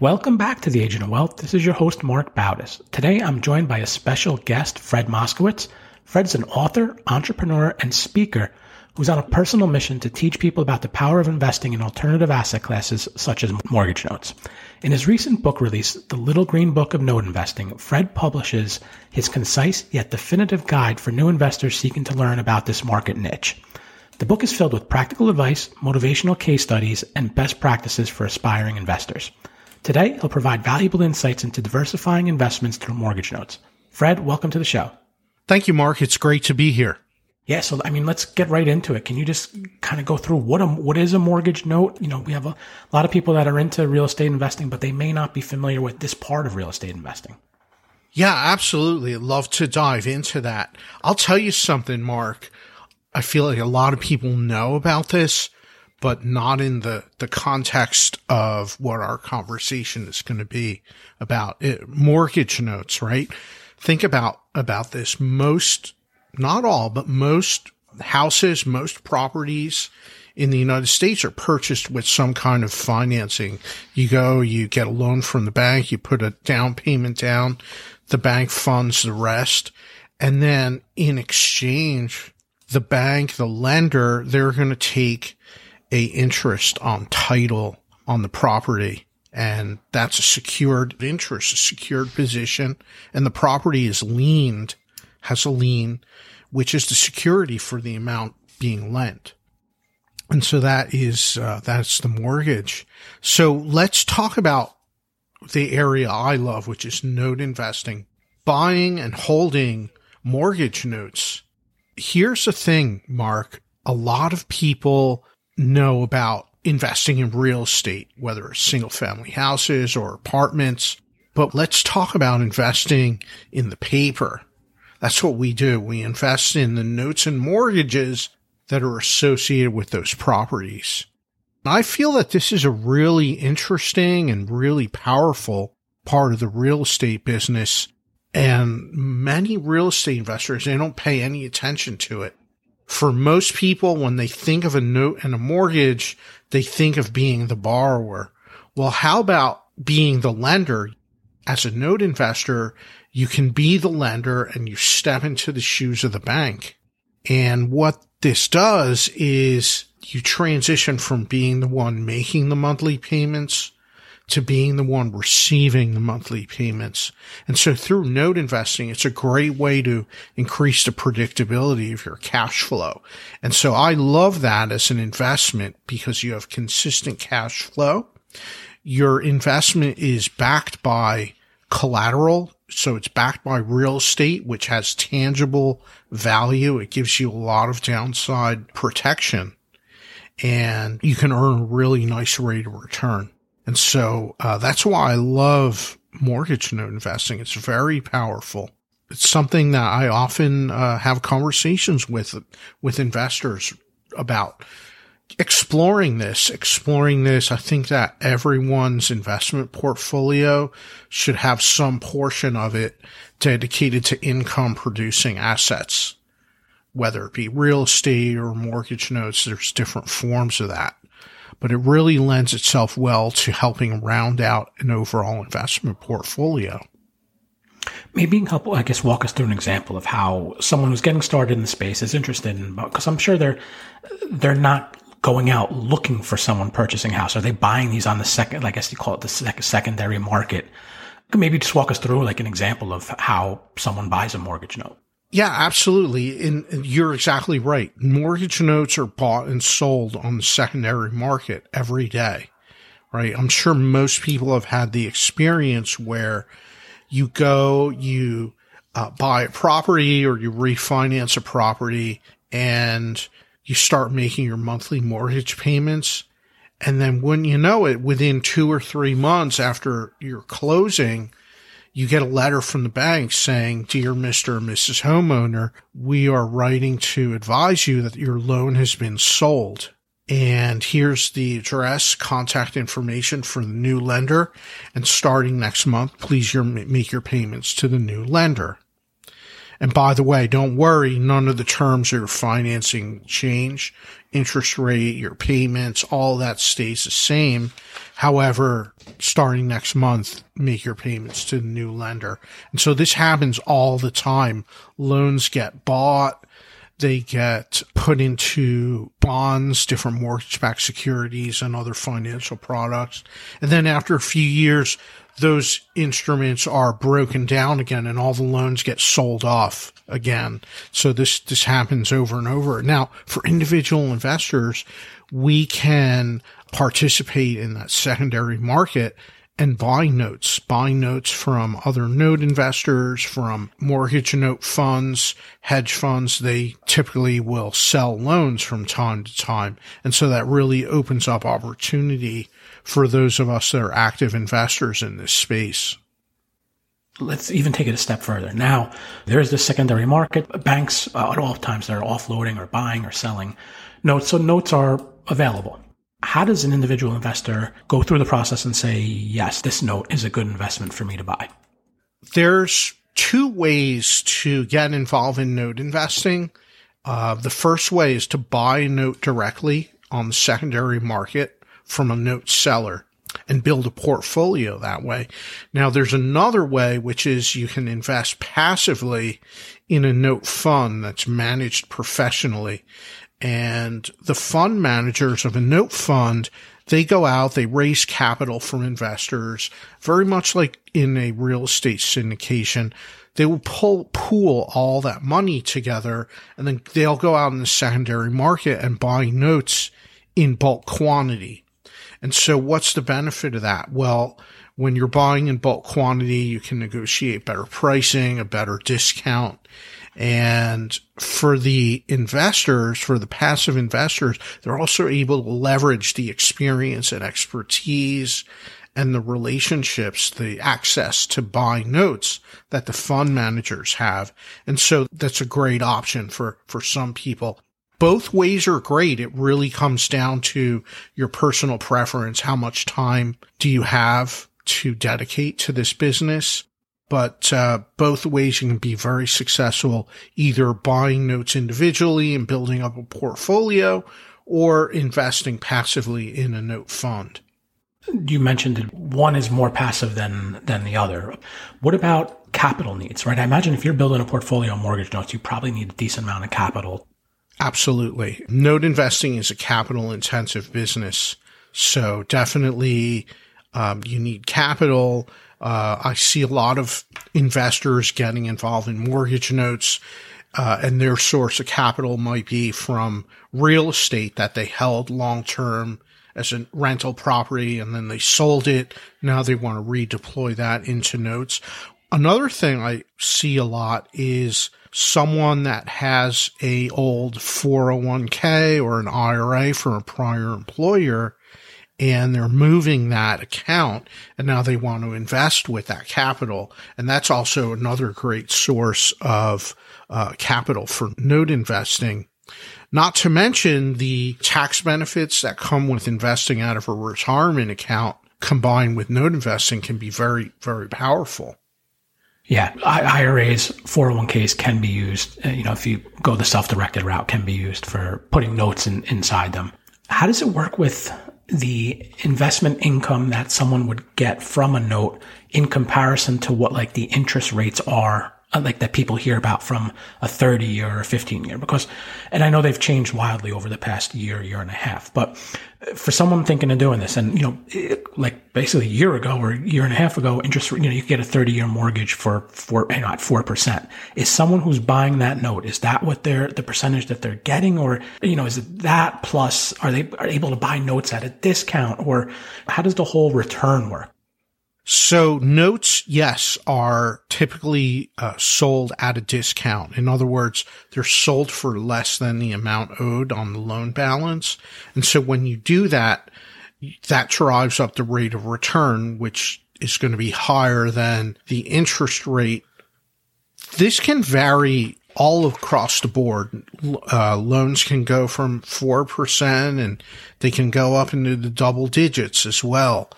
Welcome back to the Agent of Wealth. This is your host, Marc Bautis. Today, I'm joined by a special guest, Fred Moskowitz. Fred's an author, entrepreneur, and speaker who's on a personal mission to teach people about the power of investing in alternative asset classes such as mortgage notes. In his recent book release, The Little Green Book of Note Investing, Fred publishes his concise yet definitive guide for new investors seeking to learn about this market niche. The book is filled with practical advice, motivational case studies, and best practices for aspiring investors. Today, he'll provide valuable insights into diversifying investments through mortgage notes. Fred, welcome to the show. Thank you, Marc. It's great to be here. Yeah, so I mean, let's get right into it. Can you just kind of go through what a what is a mortgage note? You know, we have a, a lot of people that are into real estate investing, but they may not be familiar with this part of real estate investing. Yeah, absolutely. I'd love to dive into that. I'll tell you something, Marc. I feel like a lot of people know about this, but not in the, the context of what our conversation is going to be about it. Mortgage notes, right? Think about, about this. Most, not all, but most houses, most properties in the United States are purchased with some kind of financing. You go, you get a loan from the bank, you put a down payment down, the bank funds the rest. And then in exchange, the bank, the lender, they're going to take a interest on title on the property. And that's a secured interest, a secured position. And the property is liened, has a lien, which is the security for the amount being lent. And so that is, uh, that's the mortgage. So let's talk about the area I love, which is note investing, buying and holding mortgage notes. Here's the thing, Marc. A lot of people know about investing in real estate, whether it's single family houses or apartments. But let's talk about investing in the paper. That's what we do. We invest in the notes and mortgages that are associated with those properties. I feel that this is a really interesting and really powerful part of the real estate business. And many real estate investors, they don't pay any attention to it for most people, when they think of a note and a mortgage, they think of being the borrower. Well, how about being the lender? As a note investor, you can be the lender and you step into the shoes of the bank. And what this does is you transition from being the one making the monthly payments to being the one receiving the monthly payments. And so through note investing, it's a great way to increase the predictability of your cash flow. And so I love that as an investment because you have consistent cash flow. Your investment is backed by collateral. So it's backed by real estate, which has tangible value. It gives you a lot of downside protection and you can earn a really nice rate of return. And so uh, that's why I love mortgage note investing. It's very powerful. It's something that I often uh, have conversations with with investors about exploring this, exploring this. I think that everyone's investment portfolio should have some portion of it dedicated to income producing assets, whether it be real estate or mortgage notes. There's different forms of that but it really lends itself well to helping round out an overall investment portfolio. Maybe you can help, I guess, walk us through an example of how someone who's getting started in the space is interested in, because I'm sure they're, they're not going out looking for someone purchasing house. Are they buying these on the second, I guess you call it the sec- secondary market? Maybe just walk us through like an example of how someone buys a mortgage note. Yeah, absolutely. And you're exactly right. Mortgage notes are bought and sold on the secondary market every day, right? I'm sure most people have had the experience where you go, you uh, buy a property or you refinance a property and you start making your monthly mortgage payments And then when you know it, within two or three months after your closing, you get a letter from the bank saying, Dear Mr. and Mrs. Homeowner, we are writing to advise you that your loan has been sold. And here's the address, contact information for the new lender. And starting next month, please your, make your payments to the new lender. And by the way, don't worry, none of the terms of your financing change. Interest rate, your payments, all that stays the same. However, starting next month, make your payments to the new lender. And so this happens all the time. Loans get bought. They get put into bonds, different mortgage-backed securities and other financial products. And then after a few years, those instruments are broken down again and all the loans get sold off again. So this, this happens over and over. Now, for individual investors, we can participate in that secondary market and buying notes, buying notes from other note investors, from mortgage note funds, hedge funds. They typically will sell loans from time to time. And so that really opens up opportunity for those of us that are active investors in this space. Let's even take it a step further. Now, there's the secondary market. Banks uh, at all times they're offloading or buying or selling notes. So notes are available. How does an individual investor go through the process and say, yes, this note is a good investment for me to buy? There's two ways to get involved in note investing. Uh, the first way is to buy a note directly on the secondary market from a note seller and build a portfolio that way. Now there's another way, which is you can invest passively in a note fund that's managed professionally. And the fund managers of a note fund, they go out, they raise capital from investors, very much like in a real estate syndication. They will pull, pool all that money together and then they'll go out in the secondary market and buy notes in bulk quantity. And so what's the benefit of that? Well, when you're buying in bulk quantity, you can negotiate better pricing, a better discount. And for the investors, for the passive investors, they're also able to leverage the experience and expertise and the relationships, the access to buy notes that the fund managers have. And so that's a great option for, for some people. Both ways are great. It really comes down to your personal preference. How much time do you have to dedicate to this business? But uh, both ways you can be very successful, either buying notes individually and building up a portfolio or investing passively in a note fund. You mentioned that one is more passive than than the other. What about capital needs, right? I imagine if you're building a portfolio of mortgage notes, you probably need a decent amount of capital. Absolutely. Note investing is a capital intensive business. So definitely um, you need capital uh, I see a lot of investors getting involved in mortgage notes, uh, and their source of capital might be from real estate that they held long term as a rental property and then they sold it. Now they want to redeploy that into notes. Another thing I see a lot is someone that has a old 401k or an IRA from a prior employer and they're moving that account and now they want to invest with that capital. And that's also another great source of uh, capital for note investing. Not to mention the tax benefits that come with investing out of a retirement account combined with note investing can be very, very powerful. Yeah, IRAs, 401ks can be used. Uh, you know, if you go the self-directed route, can be used for putting notes in, inside them. How does it work with the investment income that someone would get from a note in comparison to what like the interest rates are Uh, like that people hear about from a 30 year or a 15 year because and i know they've changed wildly over the past year year and a half but uh, for someone thinking of doing this and you know it, like basically a year ago or a year and a half ago interest you know you could get a 30 year mortgage for four eh, not four percent. Is someone who's buying that note is that what they're the percentage that they're getting or you know is it that plus are they are able to buy notes at a discount or how does the whole return work so notes, yes, are typically uh, sold at a discount. In other words, they're sold for less than the amount owed on the loan balance. And so when you do that, that drives up the rate of return, which is going to be higher than the interest rate. This can vary all across the board. Uh, loans can go from 4% and they can go up into the double digits as well.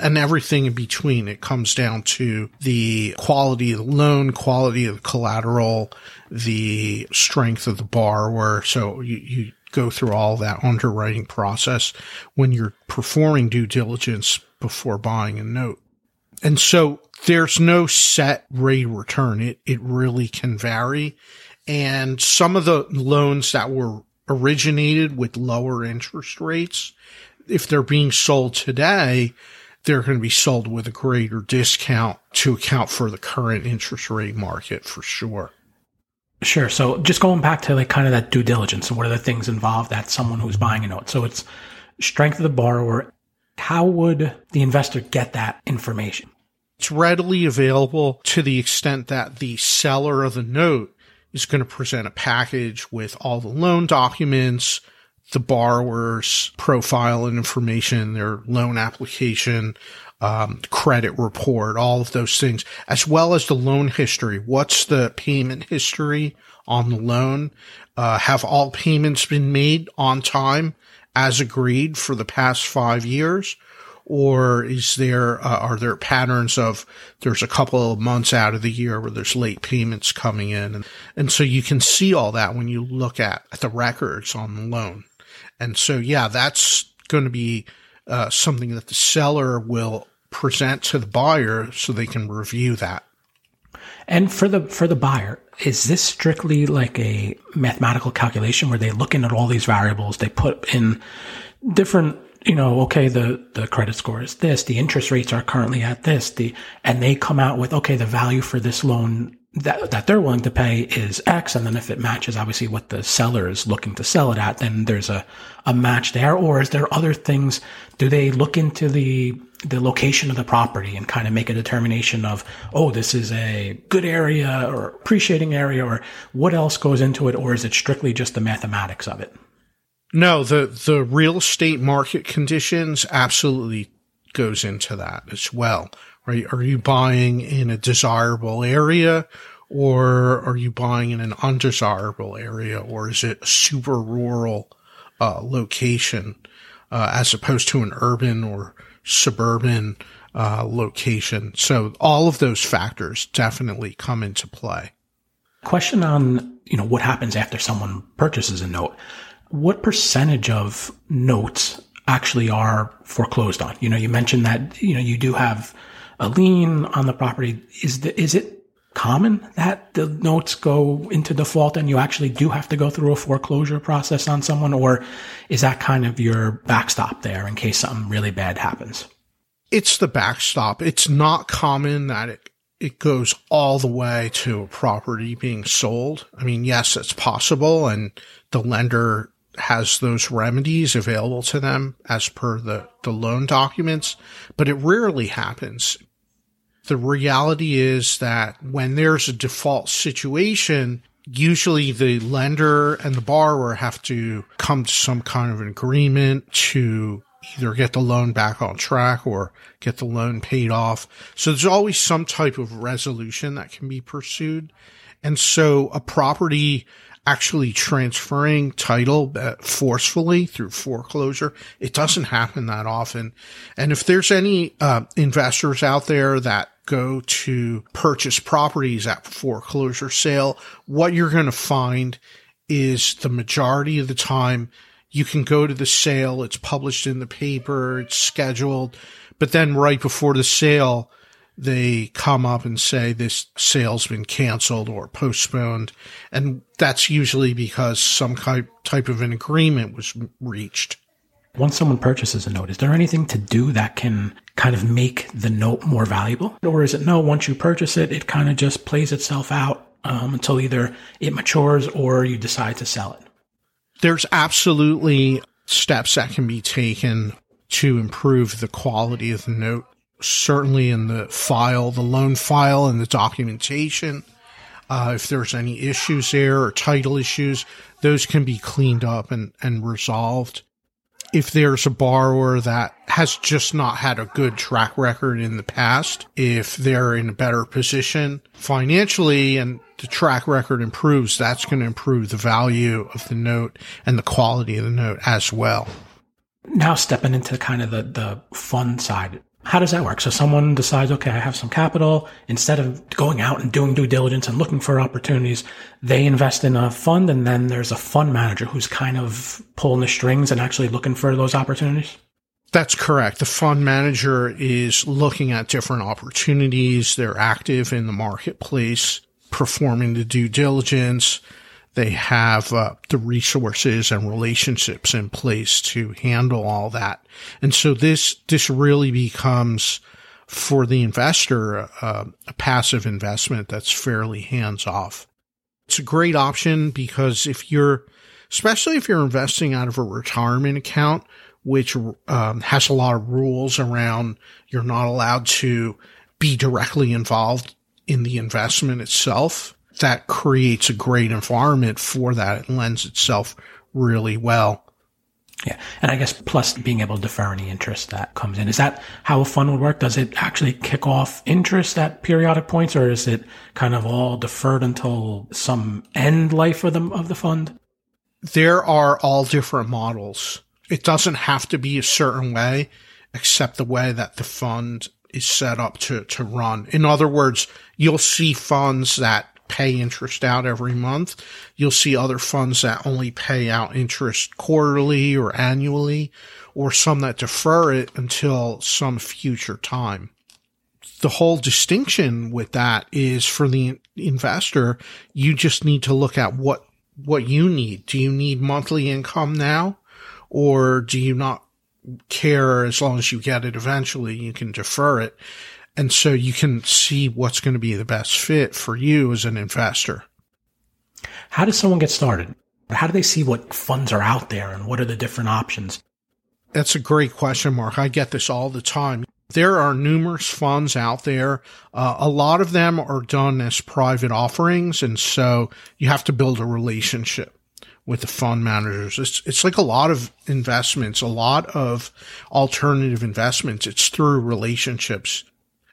And everything in between. It comes down to the quality of the loan, quality of the collateral, the strength of the borrower. So you, you go through all that underwriting process when you're performing due diligence before buying a note. And so there's no set rate of return. It, it really can vary. And some of the loans that were originated with lower interest rates, if they're being sold today, they're going to be sold with a greater discount to account for the current interest rate market for sure. Sure. So just going back to like kind of that due diligence and what are the things involved that someone who's buying a note. So it's strength of the borrower. How would the investor get that information? It's readily available to the extent that the seller of the note is going to present a package with all the loan documents, the borrower's profile and information, their loan application, um, credit report, all of those things, as well as the loan history. What's the payment history on the loan? Uh, have all payments been made on time as agreed for the past five years? or is there uh, are there patterns of there's a couple of months out of the year where there's late payments coming in and and so you can see all that when you look at, at the records on the loan and so yeah that's going to be uh, something that the seller will present to the buyer so they can review that. And for the for the buyer is this strictly like a mathematical calculation where they look in at all these variables they put in different you know, okay, the, the credit score is this, the interest rates are currently at this, the, and they come out with, okay, the value for this loan that, that they're willing to pay is X. And then if it matches obviously what the seller is looking to sell it at, then there's a, a match there. Or is there other things? Do they look into the, the location of the property and kind of make a determination of, oh, this is a good area or appreciating area or what else goes into it? Or is it strictly just the mathematics of it? No, the the real estate market conditions absolutely goes into that as well. Right? Are you buying in a desirable area or are you buying in an undesirable area or is it a super rural uh, location uh, as opposed to an urban or suburban uh, location? So all of those factors definitely come into play. Question on, you know, what happens after someone purchases a note what percentage of notes actually are foreclosed on? You know, you mentioned that, you know, you do have a lien on the property. Is the, is it common that the notes go into default and you actually do have to go through a foreclosure process on someone? Or is that kind of your backstop there in case something really bad happens? It's the backstop. It's not common that it, it goes all the way to a property being sold. I mean, yes, it's possible and the lender has those remedies available to them as per the, the loan documents, but it rarely happens. The reality is that when there's a default situation, usually the lender and the borrower have to come to some kind of an agreement to either get the loan back on track or get the loan paid off. So there's always some type of resolution that can be pursued. And so a property actually transferring title uh, forcefully through foreclosure. It doesn't happen that often. And if there's any uh, investors out there that go to purchase properties at foreclosure sale, what you're going to find is the majority of the time you can go to the sale. It's published in the paper. It's scheduled. But then right before the sale, they come up and say this sale's been canceled or postponed. And that's usually because some type of an agreement was reached. Once someone purchases a note, is there anything to do that can kind of make the note more valuable? Or is it no, once you purchase it, it kind of just plays itself out um, until either it matures or you decide to sell it? There's absolutely steps that can be taken to improve the quality of the note certainly in the file, the loan file and the documentation. Uh, if there's any issues there or title issues, those can be cleaned up and, and resolved. if there's a borrower that has just not had a good track record in the past, if they're in a better position financially and the track record improves, that's going to improve the value of the note and the quality of the note as well. Now stepping into kind of the, the fund side, how does that work? So someone decides, okay, I have some capital. Instead of going out and doing due diligence and looking for opportunities, they invest in a fund and then there's a fund manager who's kind of pulling the strings and actually looking for those opportunities. That's correct. The fund manager is looking at different opportunities. They're active in the marketplace, performing the due diligence. They have uh, the resources and relationships in place to handle all that. And so this, this really becomes for the investor uh, a passive investment that's fairly hands off. It's a great option because if you're, especially if you're investing out of a retirement account, which um, has a lot of rules around you're not allowed to be directly involved in the investment itself. That creates a great environment for that. It lends itself really well. Yeah. And I guess plus being able to defer any interest that comes in. Is that how a fund would work? Does it actually kick off interest at periodic points or is it kind of all deferred until some end life of the, of the fund? There are all different models it doesn't have to be a certain way, except the way that the fund is set up to, to run. In other words, you'll see funds that pay interest out every month. You'll see other funds that only pay out interest quarterly or annually, or some that defer it until some future time. The whole distinction with that is for the investor, you just need to look at what, what you need. Do you need monthly income now? Or do you not care as long as you get it eventually? You can defer it. And so you can see what's going to be the best fit for you as an investor. How does someone get started? How do they see what funds are out there and what are the different options? That's a great question, Marc. I get this all the time. There are numerous funds out there. Uh, a lot of them are done as private offerings. And so you have to build a relationship with the fund managers. It's, it's like a lot of investments, a lot of alternative investments. It's through relationships.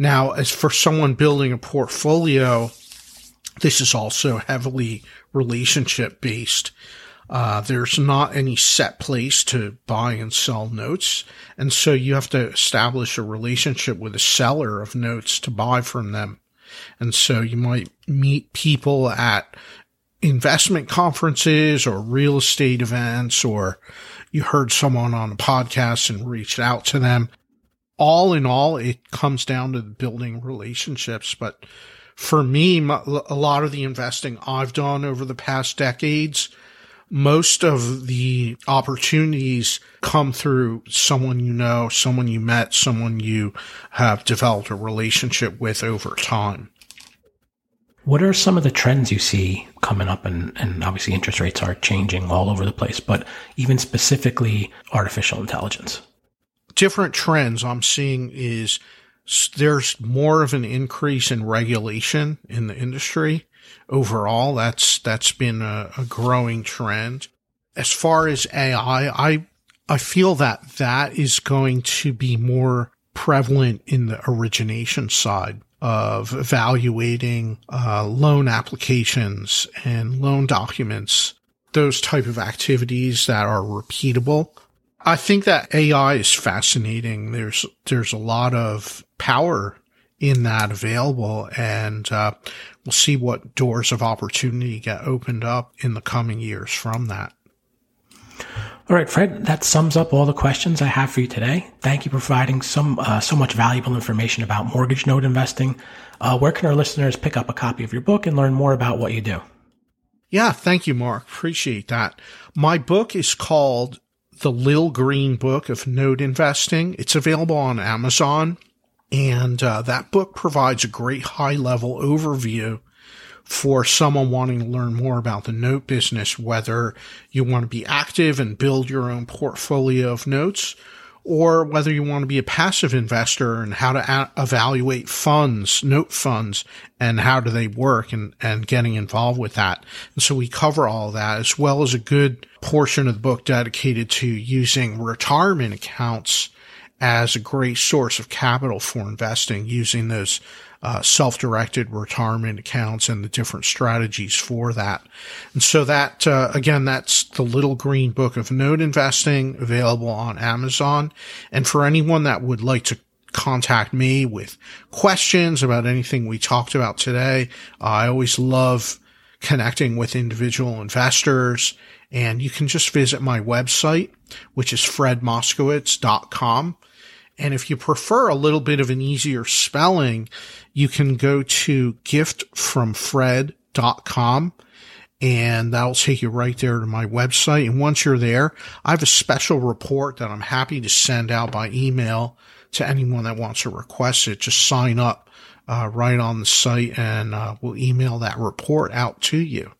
Now, as for someone building a portfolio, this is also heavily relationship based. Uh, there's not any set place to buy and sell notes. And so you have to establish a relationship with a seller of notes to buy from them. And so you might meet people at investment conferences or real estate events, or you heard someone on a podcast and reached out to them. All in all, it comes down to building relationships. But for me, a lot of the investing I've done over the past decades, most of the opportunities come through someone you know, someone you met, someone you have developed a relationship with over time. What are some of the trends you see coming up? And, and obviously, interest rates are changing all over the place, but even specifically artificial intelligence. Different trends I'm seeing is there's more of an increase in regulation in the industry overall. That's that's been a, a growing trend. As far as AI, I I feel that that is going to be more prevalent in the origination side of evaluating uh, loan applications and loan documents, those type of activities that are repeatable. I think that AI is fascinating. There's there's a lot of power in that available, and uh, we'll see what doors of opportunity get opened up in the coming years from that. All right, Fred, that sums up all the questions I have for you today. Thank you for providing some uh, so much valuable information about mortgage note investing. Uh, where can our listeners pick up a copy of your book and learn more about what you do? Yeah, thank you, Marc. Appreciate that. My book is called The Little Green Book of Note Investing. It's available on Amazon, and uh, that book provides a great high level overview for someone wanting to learn more about the note business, whether you want to be active and build your own portfolio of notes or whether you want to be a passive investor and how to a- evaluate funds, note funds, and how do they work and, and getting involved with that. And so we cover all that as well as a good portion of the book dedicated to using retirement accounts as a great source of capital for investing using those uh, self-directed retirement accounts and the different strategies for that. And so that, uh, again, that's the little green book of note investing available on Amazon. And for anyone that would like to contact me with questions about anything we talked about today, I always love connecting with individual investors and you can just visit my website, which is fredmoskowitz.com. And if you prefer a little bit of an easier spelling, you can go to giftfromfred.com and that'll take you right there to my website. And once you're there, I have a special report that I'm happy to send out by email to anyone that wants to request it. Just sign up uh, right on the site and uh, we'll email that report out to you.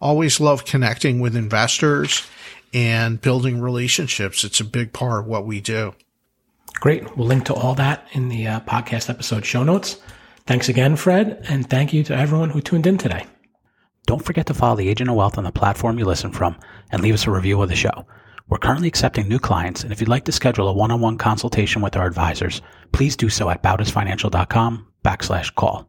Always love connecting with investors and building relationships. It's a big part of what we do. Great. We'll link to all that in the uh, podcast episode show notes. Thanks again, Fred, and thank you to everyone who tuned in today. Don't forget to follow the Agent of Wealth on the platform you listen from and leave us a review of the show. We're currently accepting new clients, and if you'd like to schedule a one-on-one consultation with our advisors, please do so at bautisfinancial.com backslash call.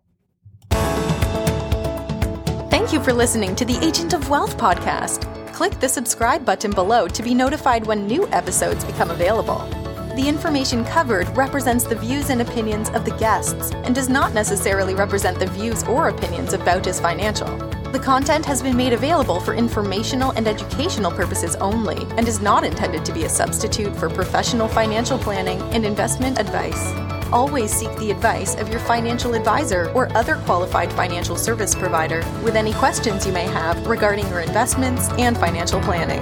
Thank you for listening to the Agent of Wealth podcast. Click the subscribe button below to be notified when new episodes become available. The information covered represents the views and opinions of the guests and does not necessarily represent the views or opinions of Bautis Financial. The content has been made available for informational and educational purposes only and is not intended to be a substitute for professional financial planning and investment advice. Always seek the advice of your financial advisor or other qualified financial service provider with any questions you may have regarding your investments and financial planning.